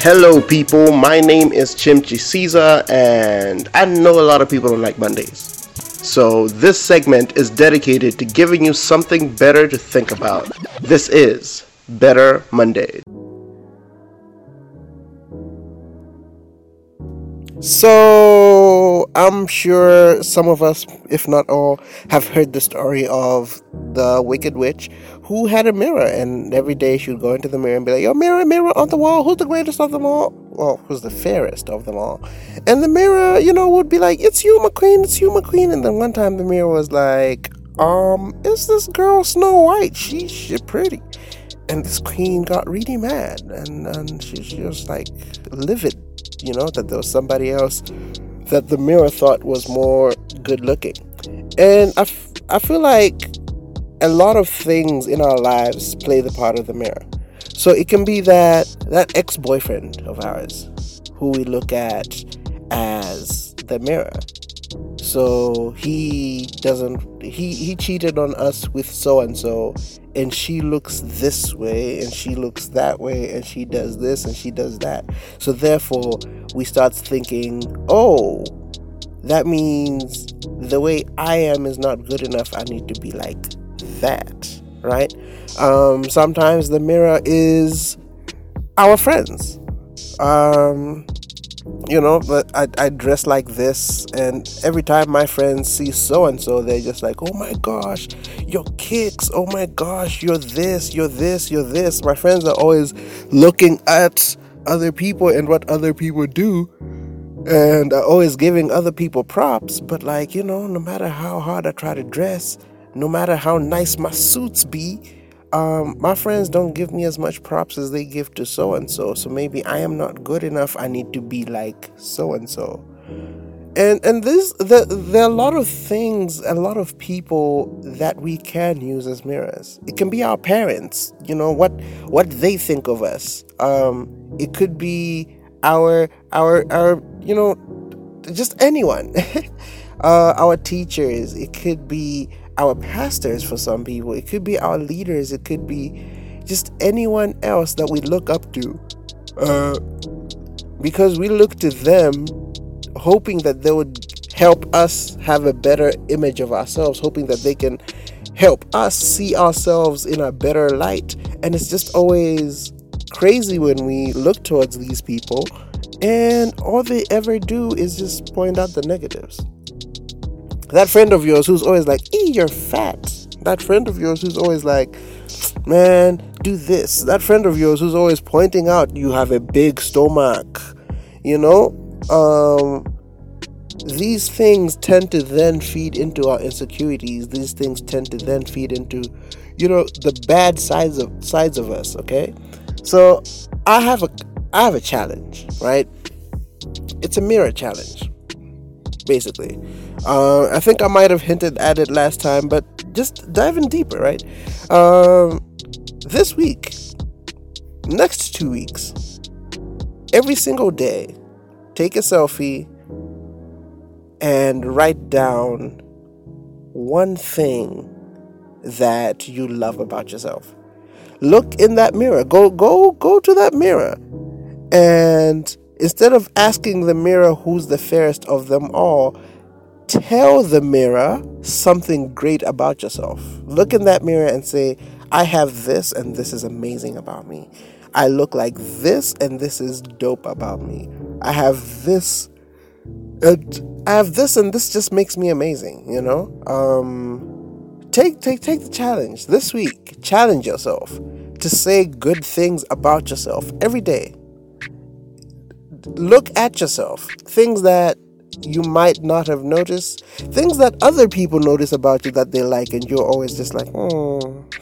Hello, people. My name is Chimchi Caesar, and I know a lot of people don't like Mondays. So, this segment is dedicated to giving you something better to think about. This is Better Monday. So, I'm sure some of us, if not all, have heard the story of the Wicked Witch who had a mirror, and every day she would go into the mirror and be like, Yo, mirror, mirror on the wall, who's the greatest of them all? Well, who's the fairest of them all? And the mirror, you know, would be like, It's you, my queen, it's you, my queen. And then one time the mirror was like, Um, is this girl Snow White? She's she pretty. And this queen got really mad, and, and she, she was like livid you know, that there was somebody else that the mirror thought was more good looking. And I, f- I feel like a lot of things in our lives play the part of the mirror. So it can be that that ex-boyfriend of ours who we look at as the mirror. So he doesn't he he cheated on us with so and so and she looks this way and she looks that way and she does this and she does that. So therefore, we start thinking, oh, that means the way I am is not good enough. I need to be like that, right? Um, sometimes the mirror is our friends. Um, you know, but I, I dress like this, and every time my friends see so and so, they're just like, oh my gosh, your kicks, oh my gosh, you're this, you're this, you're this. My friends are always looking at other people and what other people do, and are always giving other people props, but like, you know, no matter how hard I try to dress, no matter how nice my suits be, um, my friends don't give me as much props as they give to so and so. So maybe I am not good enough. I need to be like so and so. And and this the, there are a lot of things, a lot of people that we can use as mirrors. It can be our parents. You know what what they think of us. Um, it could be our our our you know just anyone. uh, our teachers. It could be our pastors for some people, it could be our leaders, it could be just anyone else that we look up to. Uh, because we look to them hoping that they would help us have a better image of ourselves, hoping that they can help us see ourselves in a better light. And it's just always crazy when we look towards these people and all they ever do is just point out the negatives. That friend of yours who's always like, "Ee, you're fat." That friend of yours who's always like, "Man, do this." That friend of yours who's always pointing out you have a big stomach. You know, um, these things tend to then feed into our insecurities. These things tend to then feed into, you know, the bad sides of sides of us. Okay, so I have a I have a challenge, right? It's a mirror challenge, basically. Uh, I think I might have hinted at it last time, but just diving deeper, right? Um, this week, next two weeks, every single day, take a selfie and write down one thing that you love about yourself. Look in that mirror. Go go go to that mirror. And instead of asking the mirror who's the fairest of them all, tell the mirror something great about yourself. Look in that mirror and say, I have this, and this is amazing about me. I look like this, and this is dope about me. I have this. And I have this, and this just makes me amazing. You know, um, take take take the challenge this week. Challenge yourself to say good things about yourself every day. Look at yourself, things that you might not have noticed, things that other people notice about you that they like, and you're always just like, hmm,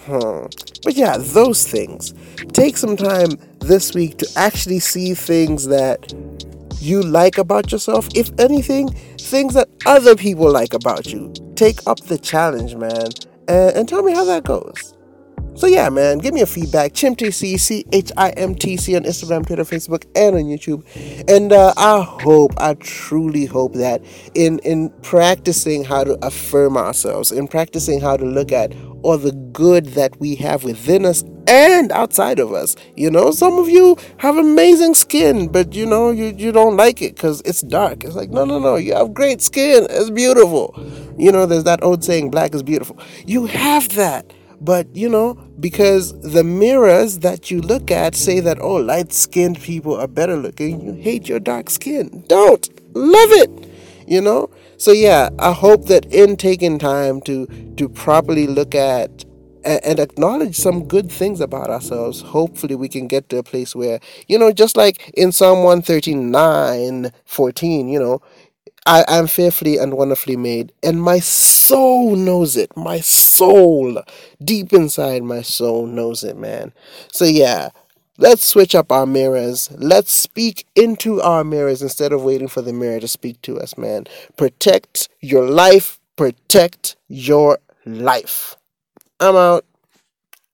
hmm. But yeah, those things. Take some time this week to actually see things that you like about yourself. If anything, things that other people like about you. Take up the challenge, man, and, and tell me how that goes. So yeah, man, give me a feedback. ChimTC, C H I M T C on Instagram, Twitter, Facebook, and on YouTube. And uh, I hope, I truly hope that in in practicing how to affirm ourselves, in practicing how to look at all the good that we have within us and outside of us. You know, some of you have amazing skin, but you know, you, you don't like it because it's dark. It's like, no, no, no, you have great skin. It's beautiful. You know, there's that old saying, black is beautiful. You have that. But, you know, because the mirrors that you look at say that, oh, light skinned people are better looking, you hate your dark skin. Don't. Love it. You know? So, yeah, I hope that in taking time to, to properly look at and acknowledge some good things about ourselves. Hopefully, we can get to a place where, you know, just like in Psalm 139 14, you know, I am fearfully and wonderfully made, and my soul knows it. My soul, deep inside my soul, knows it, man. So, yeah, let's switch up our mirrors. Let's speak into our mirrors instead of waiting for the mirror to speak to us, man. Protect your life, protect your life. I'm out.